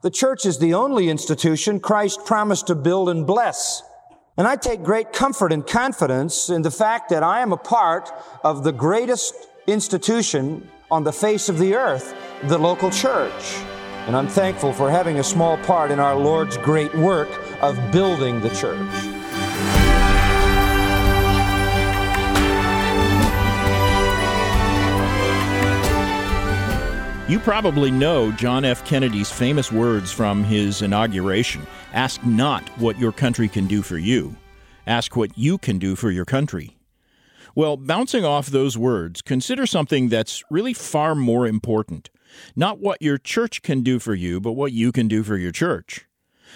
The church is the only institution Christ promised to build and bless. And I take great comfort and confidence in the fact that I am a part of the greatest institution on the face of the earth, the local church. And I'm thankful for having a small part in our Lord's great work of building the church. You probably know John F. Kennedy's famous words from his inauguration Ask not what your country can do for you, ask what you can do for your country. Well, bouncing off those words, consider something that's really far more important. Not what your church can do for you, but what you can do for your church.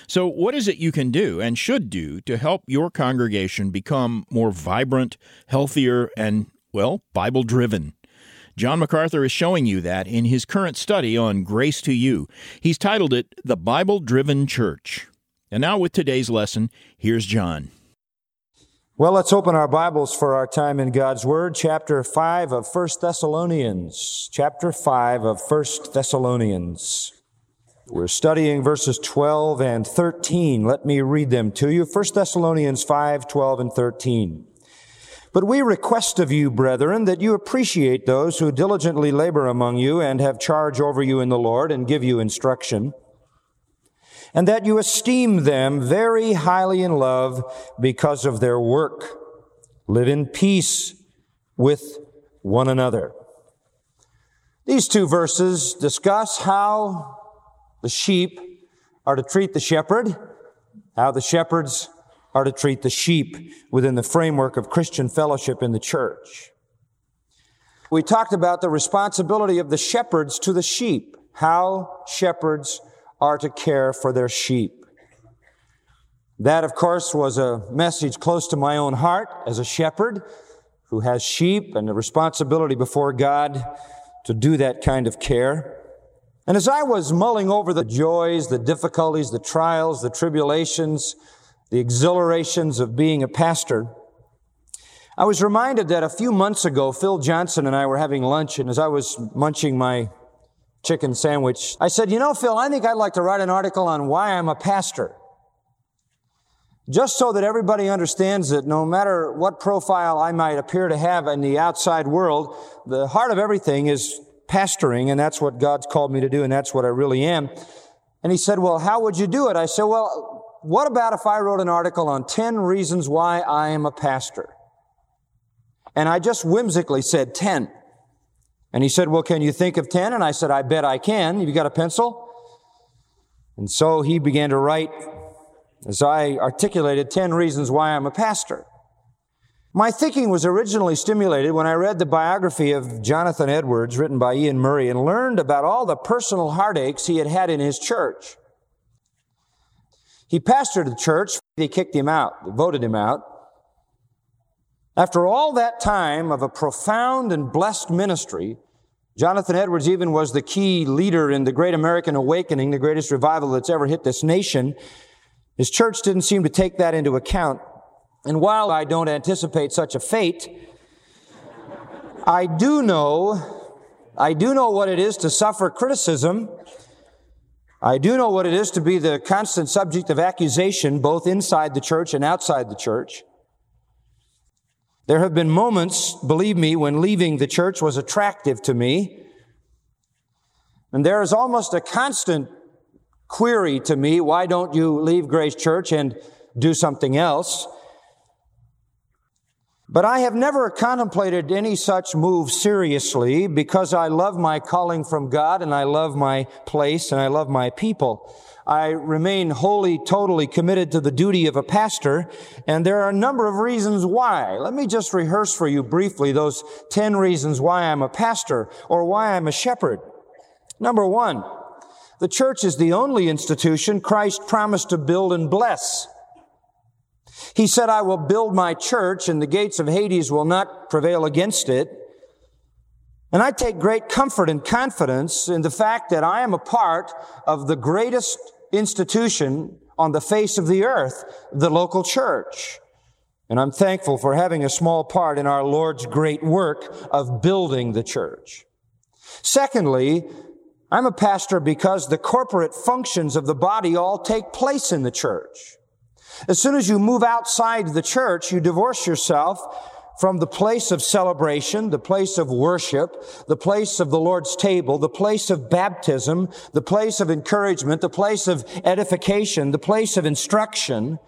So, what is it you can do and should do to help your congregation become more vibrant, healthier, and, well, Bible driven? John MacArthur is showing you that in his current study on Grace to You. He's titled it The Bible Driven Church. And now, with today's lesson, here's John. Well, let's open our Bibles for our time in God's Word, chapter 5 of 1 Thessalonians. Chapter 5 of 1 Thessalonians. We're studying verses 12 and 13. Let me read them to you. 1 Thessalonians 5, 12 and 13. But we request of you, brethren, that you appreciate those who diligently labor among you and have charge over you in the Lord and give you instruction, and that you esteem them very highly in love because of their work. Live in peace with one another. These two verses discuss how the sheep are to treat the shepherd, how the shepherds are to treat the sheep within the framework of Christian fellowship in the church. We talked about the responsibility of the shepherds to the sheep, how shepherds are to care for their sheep. That, of course, was a message close to my own heart as a shepherd who has sheep and the responsibility before God to do that kind of care. And as I was mulling over the joys, the difficulties, the trials, the tribulations, the exhilarations of being a pastor, I was reminded that a few months ago, Phil Johnson and I were having lunch, and as I was munching my chicken sandwich, I said, You know, Phil, I think I'd like to write an article on why I'm a pastor. Just so that everybody understands that no matter what profile I might appear to have in the outside world, the heart of everything is pastoring, and that's what God's called me to do, and that's what I really am. And he said, Well, how would you do it? I said, Well, what about if I wrote an article on 10 reasons why I am a pastor? And I just whimsically said 10. And he said, well, can you think of 10? And I said, I bet I can. You got a pencil? And so he began to write as I articulated 10 reasons why I'm a pastor. My thinking was originally stimulated when I read the biography of Jonathan Edwards written by Iain Murray and learned about all the personal heartaches he had had in his church. He pastored the church. They kicked him out, voted him out. After all that time of a profound and blessed ministry, Jonathan Edwards even was the key leader in the Great American Awakening, the greatest revival that's ever hit this nation. His church didn't seem to take that into account. And while I don't anticipate such a fate, I do know, I do know what it is to suffer criticism I do know what it is to be the constant subject of accusation, both inside the church and outside the church. There have been moments, believe me, when leaving the church was attractive to me. And there is almost a constant query to me, why don't you leave Grace Church and do something else? But I have never contemplated any such move seriously because I love my calling from God and I love my place and I love my people. I remain wholly, totally committed to the duty of a pastor, and there are a number of reasons why. Let me just rehearse for you briefly those 10 reasons why I'm a pastor or why I'm a shepherd. Number one, the church is the only institution Christ promised to build and bless. He said, I will build my church and the gates of Hades will not prevail against it. And I take great comfort and confidence in the fact that I am a part of the greatest institution on the face of the earth, the local church. And I'm thankful for having a small part in our Lord's great work of building the church. Secondly, I'm a pastor because the corporate functions of the body all take place in the church. As soon as you move outside the church, you divorce yourself from the place of celebration, the place of worship, the place of the Lord's table, the place of baptism, the place of encouragement, the place of edification, the place of instruction,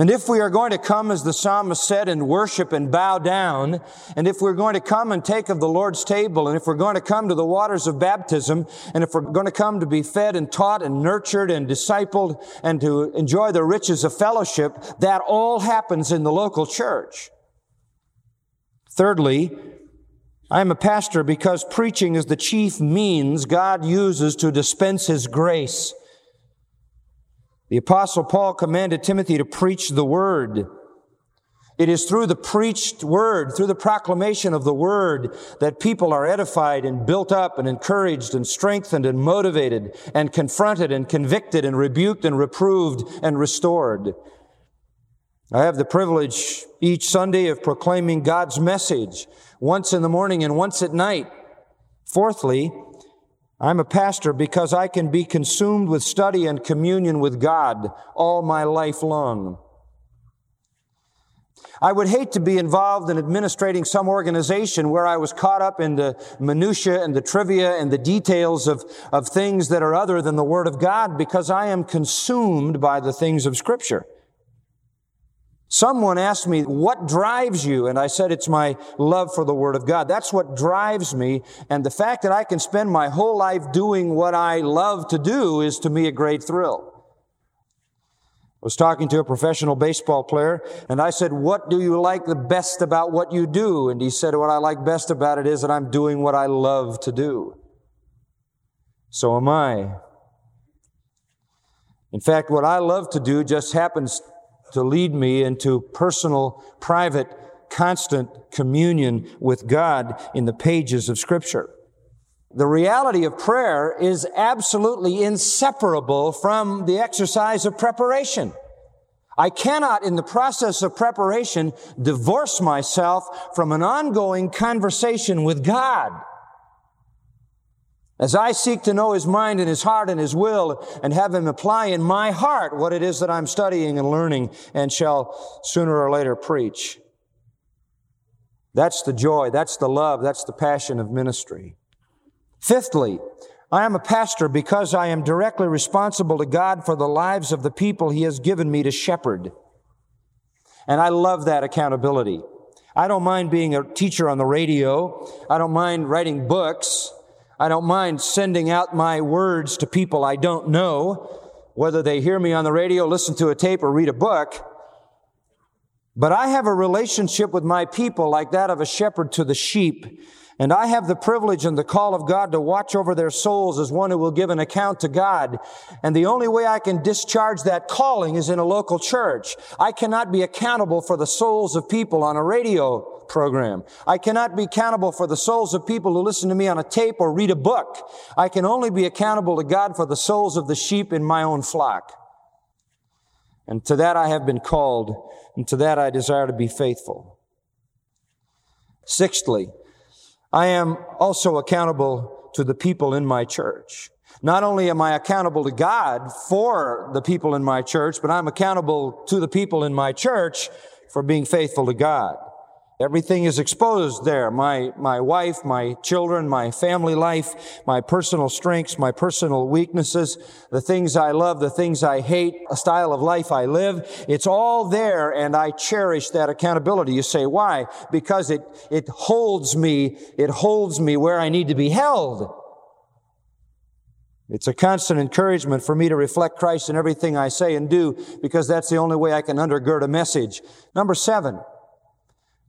and if we are going to come, as the psalmist said, and worship and bow down, and if we're going to come and take of the Lord's table, and if we're going to come to the waters of baptism, and if we're going to come to be fed and taught and nurtured and discipled and to enjoy the riches of fellowship, that all happens in the local church. Thirdly, I am a pastor because preaching is the chief means God uses to dispense His grace. The apostle Paul commanded Timothy to preach the word. It is through the preached word, through the proclamation of the word, that people are edified and built up and encouraged and strengthened and motivated and confronted and convicted and rebuked and reproved and restored. I have the privilege each Sunday of proclaiming God's message once in the morning and once at night. Fourthly, I'm a pastor because I can be consumed with study and communion with God all my life long. I would hate to be involved in administrating some organization where I was caught up in the minutiae and the trivia and the details of, of things that are other than the Word of God because I am consumed by the things of Scripture. Someone asked me, what drives you? And I said, it's my love for the Word of God. That's what drives me. And the fact that I can spend my whole life doing what I love to do is to me a great thrill. I was talking to a professional baseball player and I said, what do you like the best about what you do? And he said, what I like best about it is that I'm doing what I love to do. So am I. In fact, what I love to do just happens to lead me into personal, private, constant communion with God in the pages of Scripture. The reality of prayer is absolutely inseparable from the exercise of preparation. I cannot, in the process of preparation, divorce myself from an ongoing conversation with God. As I seek to know His mind and His heart and His will and have Him apply in my heart what it is that I'm studying and learning and shall sooner or later preach. That's the joy, that's the love, that's the passion of ministry. Fifthly, I am a pastor because I am directly responsible to God for the lives of the people He has given me to shepherd. And I love that accountability. I don't mind being a teacher on the radio. I don't mind writing books. I don't mind sending out my words to people I don't know, whether they hear me on the radio, listen to a tape, or read a book. But I have a relationship with my people like that of a shepherd to the sheep. And I have the privilege and the call of God to watch over their souls as one who will give an account to God. And the only way I can discharge that calling is in a local church. I cannot be accountable for the souls of people on a radio program. I cannot be accountable for the souls of people who listen to me on a tape or read a book. I can only be accountable to God for the souls of the sheep in my own flock. And to that I have been called, and to that I desire to be faithful. Sixthly, I am also accountable to the people in my church. Not only am I accountable to God for the people in my church, but I'm accountable to the people in my church for being faithful to God. Everything is exposed there. My, my wife, my children, my family life, my personal strengths, my personal weaknesses, the things I love, the things I hate, a style of life I live. It's all there and I cherish that accountability. You say, why? Because it, it holds me, it holds me where I need to be held. It's a constant encouragement for me to reflect Christ in everything I say and do because that's the only way I can undergird a message. Number seven,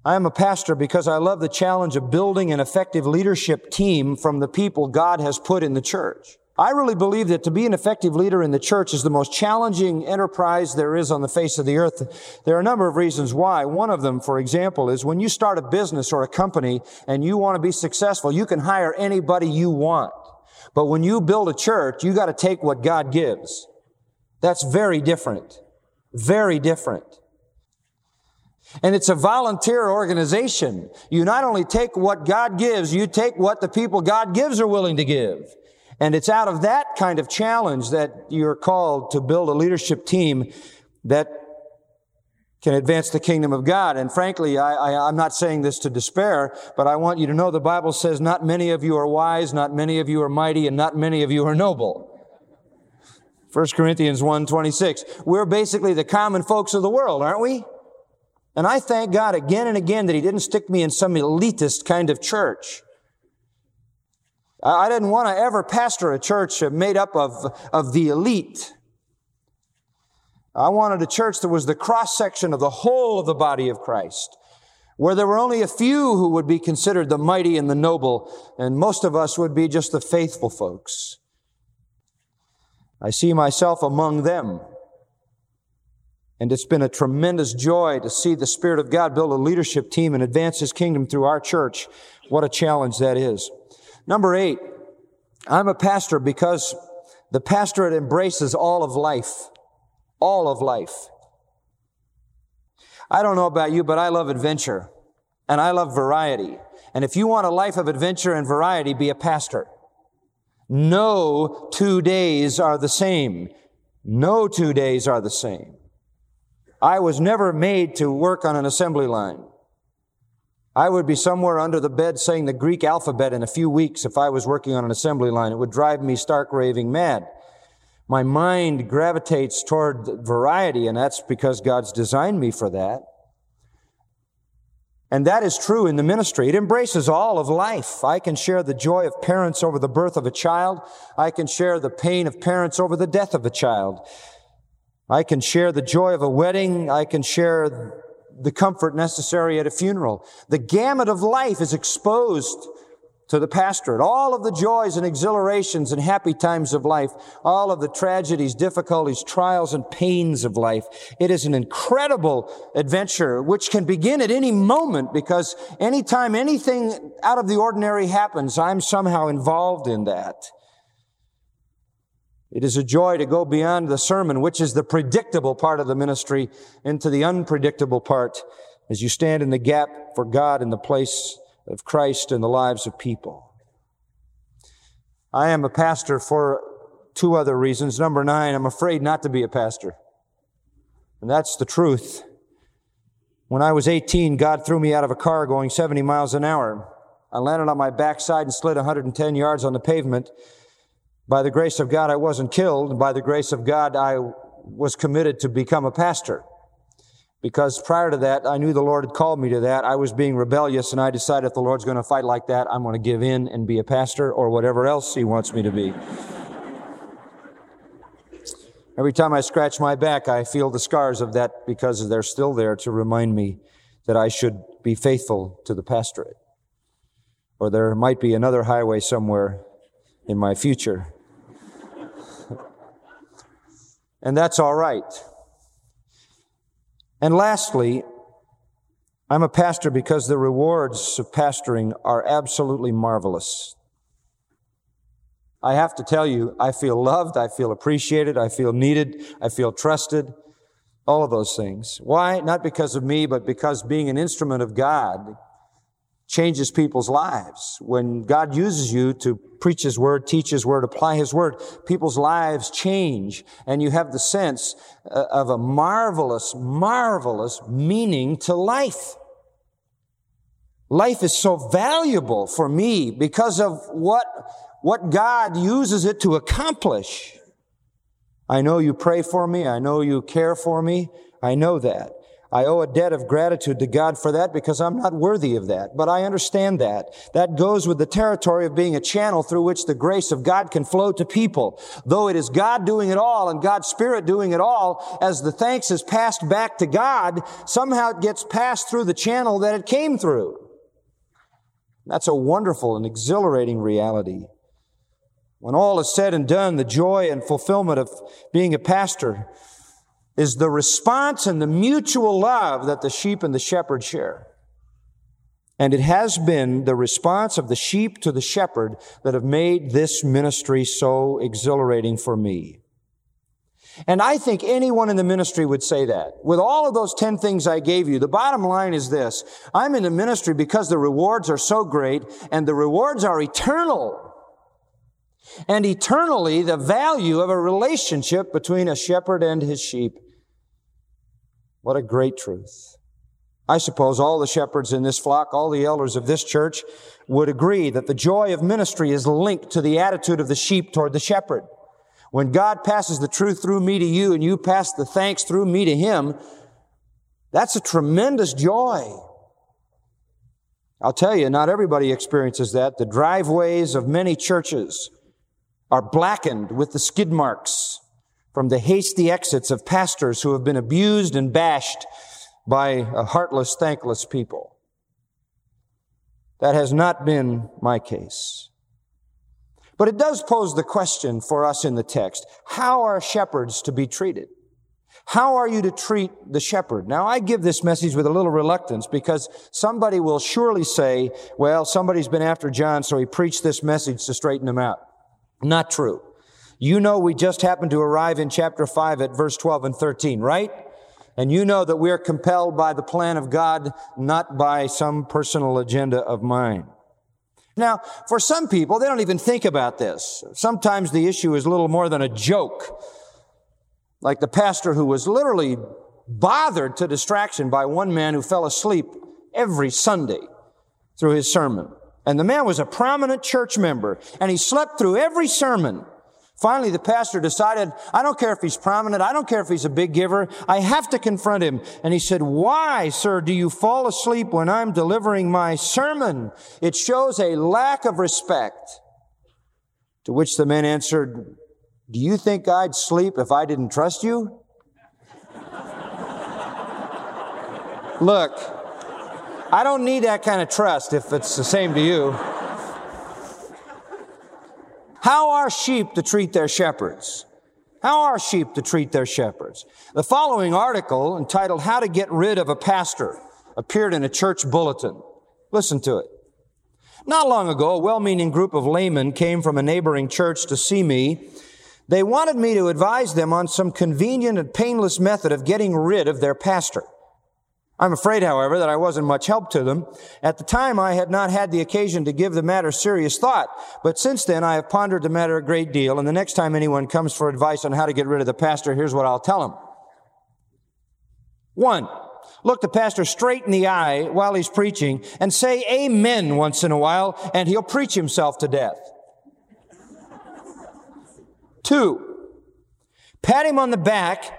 I am a pastor because I love the challenge of building an effective leadership team from the people God has put in the church. I really believe that to be an effective leader in the church is the most challenging enterprise there is on the face of the earth. There are a number of reasons why. One of them, for example, is when you start a business or a company and you want to be successful, you can hire anybody you want. But when you build a church, you got to take what God gives. That's very different. Very different. And it's a volunteer organization. You not only take what God gives, you take what the people God gives are willing to give. And it's out of that kind of challenge that you're called to build a leadership team that can advance the kingdom of God. And frankly, I, I'm not saying this to despair, but I want you to know the Bible says not many of you are wise, not many of you are mighty, and not many of you are noble. 1 Corinthians 1.26. We're basically the common folks of the world, aren't we? And I thank God again and again that He didn't stick me in some elitist kind of church. I didn't want to ever pastor a church made up of, of the elite. I wanted a church that was the cross section of the whole of the body of Christ, where there were only a few who would be considered the mighty and the noble, and most of us would be just the faithful folks. I see myself among them. And it's been a tremendous joy to see the Spirit of God build a leadership team and advance His kingdom through our church. What a challenge that is. Number eight, I'm a pastor because the pastorate embraces all of life. All of life. I don't know about you, but I love adventure and I love variety. And if you want a life of adventure and variety, be a pastor. No two days are the same. No two days are the same. I was never made to work on an assembly line. I would be somewhere under the bed saying the Greek alphabet in a few weeks if I was working on an assembly line. It would drive me stark raving mad. My mind gravitates toward variety, and that's because God's designed me for that. And that is true in the ministry. It embraces all of life. I can share the joy of parents over the birth of a child. I can share the pain of parents over the death of a child. I can share the joy of a wedding. I can share the comfort necessary at a funeral. The gamut of life is exposed to the pastorate. All of the joys and exhilarations and happy times of life, all of the tragedies, difficulties, trials, and pains of life. It is an incredible adventure which can begin at any moment because anytime anything out of the ordinary happens, I'm somehow involved in that. It is a joy to go beyond the sermon, which is the predictable part of the ministry, into the unpredictable part as you stand in the gap for God in the place of Christ in the lives of people. I am a pastor for two other reasons. Number nine, I'm afraid not to be a pastor. And that's the truth. When I was 18, God threw me out of a car going 70 miles an hour. I landed on my backside and slid 110 yards on the pavement by the grace of God, I wasn't killed. By the grace of God, I was committed to become a pastor. Because prior to that, I knew the Lord had called me to that. I was being rebellious, and I decided if the Lord's going to fight like that, I'm going to give in and be a pastor or whatever else He wants me to be. Every time I scratch my back, I feel the scars of that because they're still there to remind me that I should be faithful to the pastorate. Or there might be another highway somewhere in my future and that's all right. And lastly, I'm a pastor because the rewards of pastoring are absolutely marvelous. I have to tell you, I feel loved, I feel appreciated, I feel needed, I feel trusted, all of those things. Why? Not because of me, but because being an instrument of God changes people's lives. When God uses you to preach His Word, teach His Word, apply His Word, people's lives change and you have the sense uh, of a marvelous, marvelous meaning to life. Life is so valuable for me because of what, what God uses it to accomplish. I know you pray for me. I know you care for me. I know that. I owe a debt of gratitude to God for that because I'm not worthy of that. But I understand that. That goes with the territory of being a channel through which the grace of God can flow to people. Though it is God doing it all and God's Spirit doing it all, as the thanks is passed back to God, somehow it gets passed through the channel that it came through. That's a wonderful and exhilarating reality. When all is said and done, the joy and fulfillment of being a pastor is the response and the mutual love that the sheep and the shepherd share. And it has been the response of the sheep to the shepherd that have made this ministry so exhilarating for me. And I think anyone in the ministry would say that. With all of those 10 things I gave you, the bottom line is this. I'm in the ministry because the rewards are so great and the rewards are eternal. And eternally, the value of a relationship between a shepherd and his sheep. What a great truth. I suppose all the shepherds in this flock, all the elders of this church would agree that the joy of ministry is linked to the attitude of the sheep toward the shepherd. When God passes the truth through me to you and you pass the thanks through me to Him, that's a tremendous joy. I'll tell you, not everybody experiences that. The driveways of many churches are blackened with the skid marks from the hasty exits of pastors who have been abused and bashed by a heartless, thankless people. That has not been my case. But it does pose the question for us in the text. How are shepherds to be treated? How are you to treat the shepherd? Now, I give this message with a little reluctance because somebody will surely say, well, somebody's been after John, so he preached this message to straighten him out. Not true. You know, we just happened to arrive in chapter 5 at verse 12 and 13, right? And you know that we are compelled by the plan of God, not by some personal agenda of mine. Now, for some people, they don't even think about this. Sometimes the issue is little more than a joke. Like the pastor who was literally bothered to distraction by one man who fell asleep every Sunday through his sermon. And the man was a prominent church member, and he slept through every sermon. Finally, the pastor decided, I don't care if he's prominent. I don't care if he's a big giver. I have to confront him. And he said, why, sir, do you fall asleep when I'm delivering my sermon? It shows a lack of respect. To which the man answered, do you think I'd sleep if I didn't trust you? Look, I don't need that kind of trust if it's the same to you. How are sheep to treat their shepherds? How are sheep to treat their shepherds? The following article, entitled How to Get Rid of a Pastor, appeared in a church bulletin. Listen to it. Not long ago, a well-meaning group of laymen came from a neighboring church to see me. They wanted me to advise them on some convenient and painless method of getting rid of their pastor. I'm afraid, however, that I wasn't much help to them. At the time, I had not had the occasion to give the matter serious thought, but since then I have pondered the matter a great deal, and the next time anyone comes for advice on how to get rid of the pastor, here's what I'll tell them. One, look the pastor straight in the eye while he's preaching and say amen once in a while, and he'll preach himself to death. Two, pat him on the back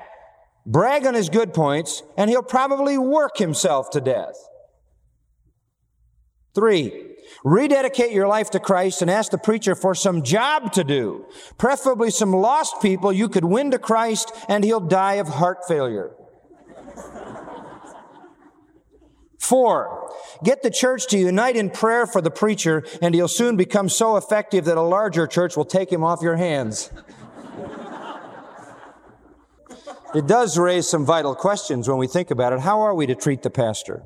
brag on his good points, and he'll probably work himself to death. Three, rededicate your life to Christ and ask the preacher for some job to do, preferably some lost people you could win to Christ, and he'll die of heart failure. Four, get the church to unite in prayer for the preacher, and he'll soon become so effective that a larger church will take him off your hands. It does raise some vital questions when we think about it. How are we to treat the pastor?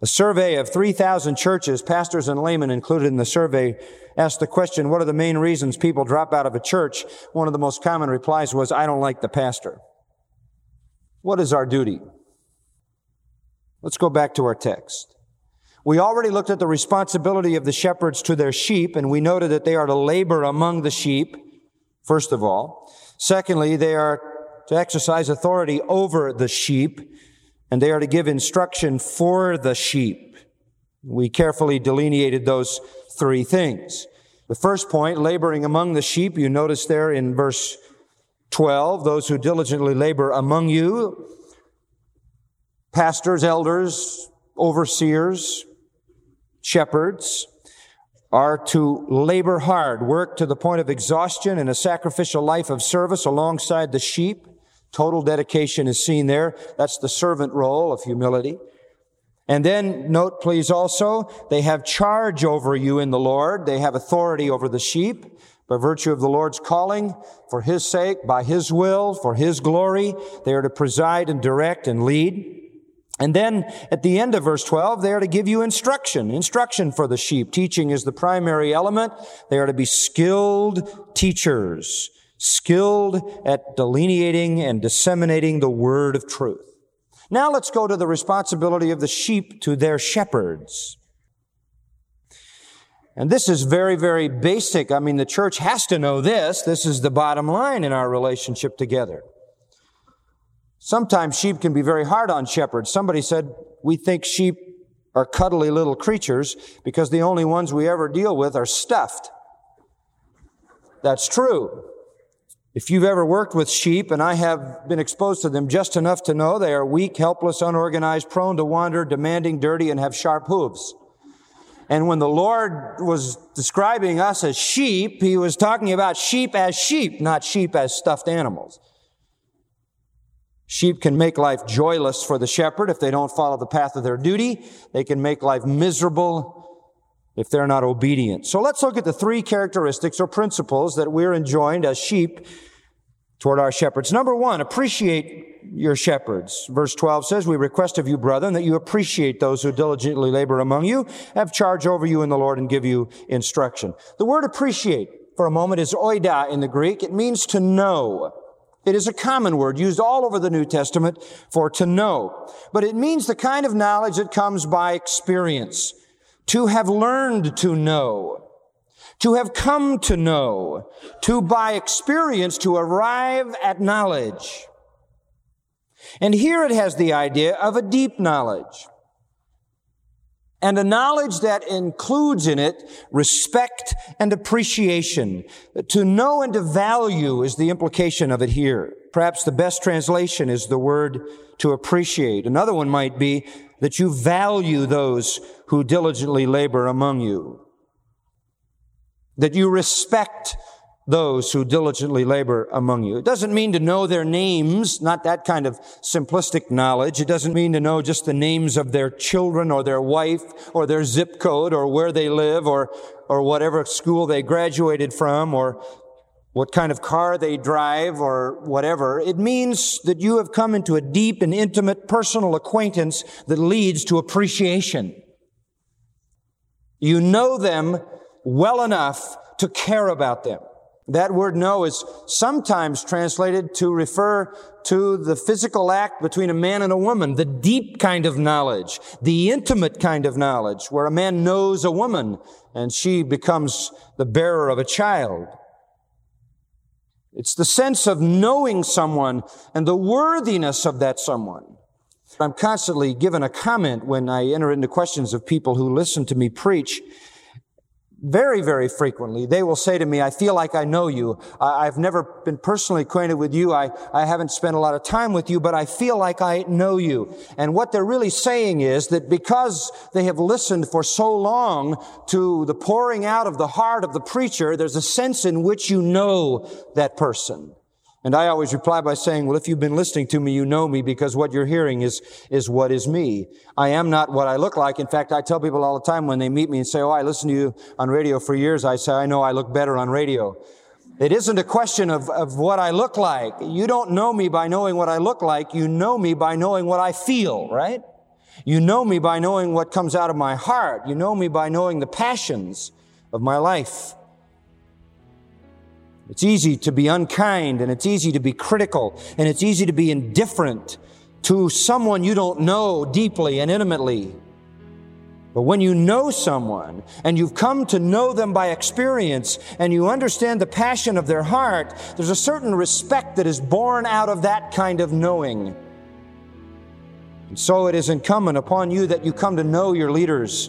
A survey of 3,000 churches, pastors and laymen included in the survey, asked the question, what are the main reasons people drop out of a church? One of the most common replies was, I don't like the pastor. What is our duty? Let's go back to our text. We already looked at the responsibility of the shepherds to their sheep, and we noted that they are to labor among the sheep, first of all. Secondly, they are to exercise authority over the sheep, and they are to give instruction for the sheep. We carefully delineated those three things. The first point, laboring among the sheep, you notice there in verse 12, those who diligently labor among you, pastors, elders, overseers, shepherds, are to labor hard, work to the point of exhaustion in a sacrificial life of service alongside the sheep. Total dedication is seen there. That's the servant role of humility. And then note please also, they have charge over you in the Lord. They have authority over the sheep by virtue of the Lord's calling for His sake, by His will, for His glory. They are to preside and direct and lead. And then at the end of verse 12, they are to give you instruction, instruction for the sheep. Teaching is the primary element. They are to be skilled teachers skilled at delineating and disseminating the word of truth. Now let's go to the responsibility of the sheep to their shepherds. And this is very, very basic. I mean, the church has to know this. This is the bottom line in our relationship together. Sometimes sheep can be very hard on shepherds. Somebody said, we think sheep are cuddly little creatures because the only ones we ever deal with are stuffed. That's true. If you've ever worked with sheep, and I have been exposed to them just enough to know they are weak, helpless, unorganized, prone to wander, demanding, dirty, and have sharp hooves. And when the Lord was describing us as sheep, He was talking about sheep as sheep, not sheep as stuffed animals. Sheep can make life joyless for the shepherd if they don't follow the path of their duty. They can make life miserable if they're not obedient. So let's look at the three characteristics or principles that we're enjoined as sheep toward our shepherds. Number one, appreciate your shepherds. Verse 12 says, We request of you, brethren, that you appreciate those who diligently labor among you, have charge over you in the Lord, and give you instruction. The word appreciate, for a moment, is oida in the Greek. It means to know. It is a common word used all over the New Testament for to know. But it means the kind of knowledge that comes by experience. To have learned to know. To have come to know. To by experience to arrive at knowledge. And here it has the idea of a deep knowledge and a knowledge that includes in it respect and appreciation. To know and to value is the implication of it here. Perhaps the best translation is the word to appreciate. Another one might be that you value those who diligently labor among you. That you respect those who diligently labor among you. It doesn't mean to know their names, not that kind of simplistic knowledge. It doesn't mean to know just the names of their children or their wife or their zip code or where they live or, or whatever school they graduated from or what kind of car they drive or whatever. It means that you have come into a deep and intimate personal acquaintance that leads to appreciation. You know them well enough to care about them. That word know is sometimes translated to refer to the physical act between a man and a woman, the deep kind of knowledge, the intimate kind of knowledge, where a man knows a woman and she becomes the bearer of a child. It's the sense of knowing someone and the worthiness of that someone. I'm constantly given a comment when I enter into questions of people who listen to me preach very, very frequently, they will say to me, I feel like I know you. I've never been personally acquainted with you. I, I haven't spent a lot of time with you, but I feel like I know you. And what they're really saying is that because they have listened for so long to the pouring out of the heart of the preacher, there's a sense in which you know that person. And I always reply by saying, well, if you've been listening to me, you know me because what you're hearing is, is what is me. I am not what I look like. In fact, I tell people all the time when they meet me and say, oh, I listened to you on radio for years. I say, I know I look better on radio. It isn't a question of, of what I look like. You don't know me by knowing what I look like. You know me by knowing what I feel, right? You know me by knowing what comes out of my heart. You know me by knowing the passions of my life. It's easy to be unkind and it's easy to be critical and it's easy to be indifferent to someone you don't know deeply and intimately. But when you know someone and you've come to know them by experience and you understand the passion of their heart, there's a certain respect that is born out of that kind of knowing. And so it is incumbent upon you that you come to know your leaders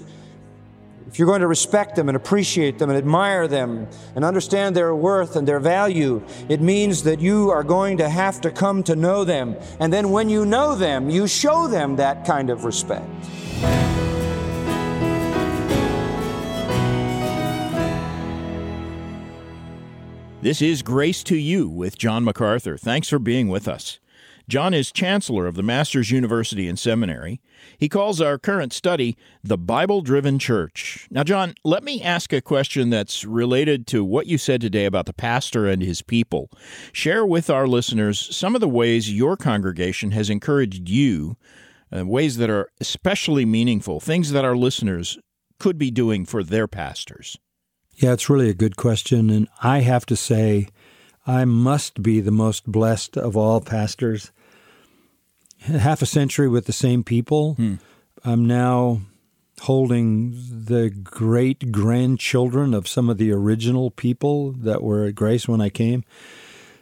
if you're going to respect them and appreciate them and admire them and understand their worth and their value, it means that you are going to have to come to know them. And then when you know them, you show them that kind of respect. This is Grace to You with John MacArthur. Thanks for being with us. John is chancellor of the Master's University and Seminary. He calls our current study the Bible Driven Church. Now, John, let me ask a question that's related to what you said today about the pastor and his people. Share with our listeners some of the ways your congregation has encouraged you, uh, ways that are especially meaningful, things that our listeners could be doing for their pastors. Yeah, it's really a good question. And I have to say, I must be the most blessed of all pastors. Half a century with the same people. Hmm. I'm now holding the great grandchildren of some of the original people that were at Grace when I came.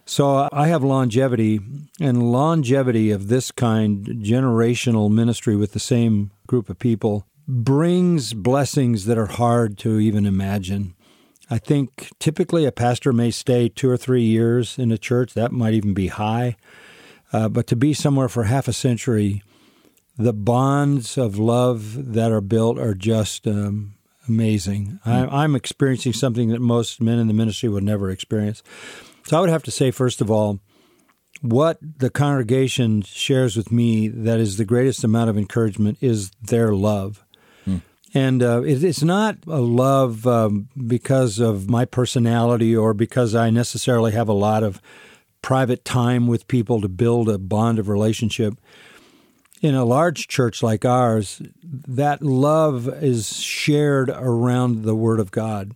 So I have longevity, and longevity of this kind, generational ministry with the same group of people, brings blessings that are hard to even imagine. I think typically a pastor may stay two or three years in a church. That might even be high. Uh, but to be somewhere for half a century, the bonds of love that are built are just um, amazing. Mm. I, I'm experiencing something that most men in the ministry would never experience. So I would have to say, first of all, what the congregation shares with me that is the greatest amount of encouragement is their love. And uh, it, it's not a love um, because of my personality or because I necessarily have a lot of private time with people to build a bond of relationship. In a large church like ours, that love is shared around the Word of God.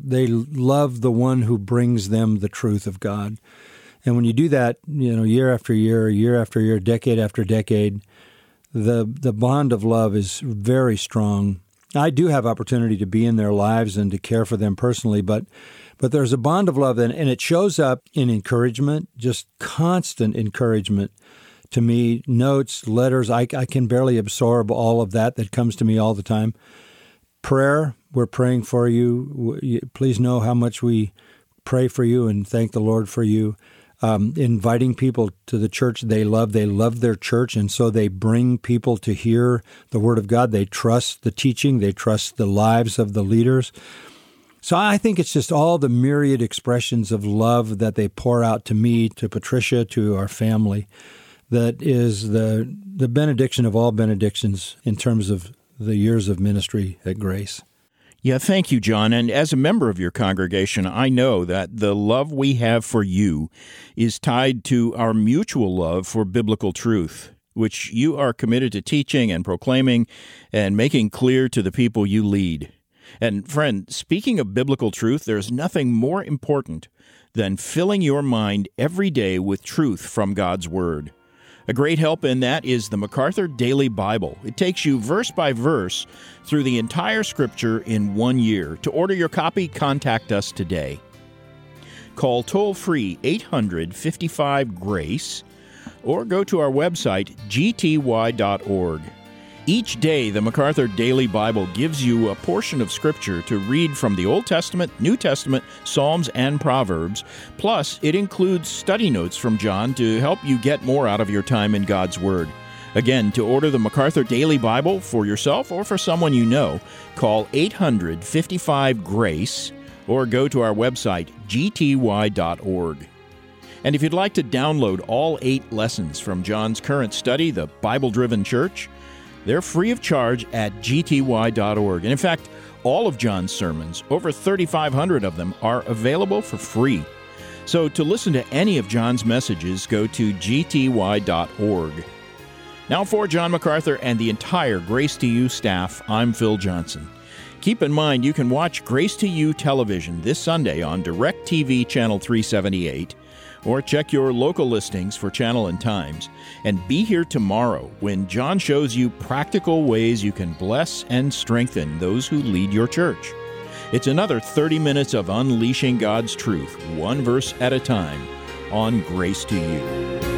They love the one who brings them the truth of God. And when you do that, you know, year after year, year after year, decade after decade, the the bond of love is very strong I do have opportunity to be in their lives and to care for them personally, but but there's a bond of love and, and it shows up in encouragement, just constant encouragement to me, notes, letters. I, I can barely absorb all of that that comes to me all the time. Prayer, we're praying for you. Please know how much we pray for you and thank the Lord for you um, inviting people to the church they love. They love their church, and so they bring people to hear the Word of God. They trust the teaching, they trust the lives of the leaders. So I think it's just all the myriad expressions of love that they pour out to me, to Patricia, to our family, that is the the benediction of all benedictions in terms of the years of ministry at Grace. Yeah, thank you, John. And as a member of your congregation, I know that the love we have for you is tied to our mutual love for biblical truth, which you are committed to teaching and proclaiming and making clear to the people you lead. And friend, speaking of biblical truth, there's nothing more important than filling your mind every day with truth from God's Word. A great help in that is the MacArthur Daily Bible. It takes you verse by verse through the entire scripture in one year. To order your copy, contact us today. Call toll free 855 GRACE or go to our website gty.org. Each day, the MacArthur Daily Bible gives you a portion of Scripture to read from the Old Testament, New Testament, Psalms, and Proverbs. Plus, it includes study notes from John to help you get more out of your time in God's Word. Again, to order the MacArthur Daily Bible for yourself or for someone you know, call 855 GRACE or go to our website, gty.org. And if you'd like to download all eight lessons from John's current study, The Bible Driven Church, they're free of charge at gty.org. And in fact, all of John's sermons, over 3,500 of them, are available for free. So to listen to any of John's messages, go to gty.org. Now, for John MacArthur and the entire Grace to You staff, I'm Phil Johnson. Keep in mind you can watch Grace to You television this Sunday on DirecTV Channel 378 or check your local listings for channel and times. And be here tomorrow when John shows you practical ways you can bless and strengthen those who lead your church. It's another 30 minutes of unleashing God's truth, one verse at a time, on Grace to You.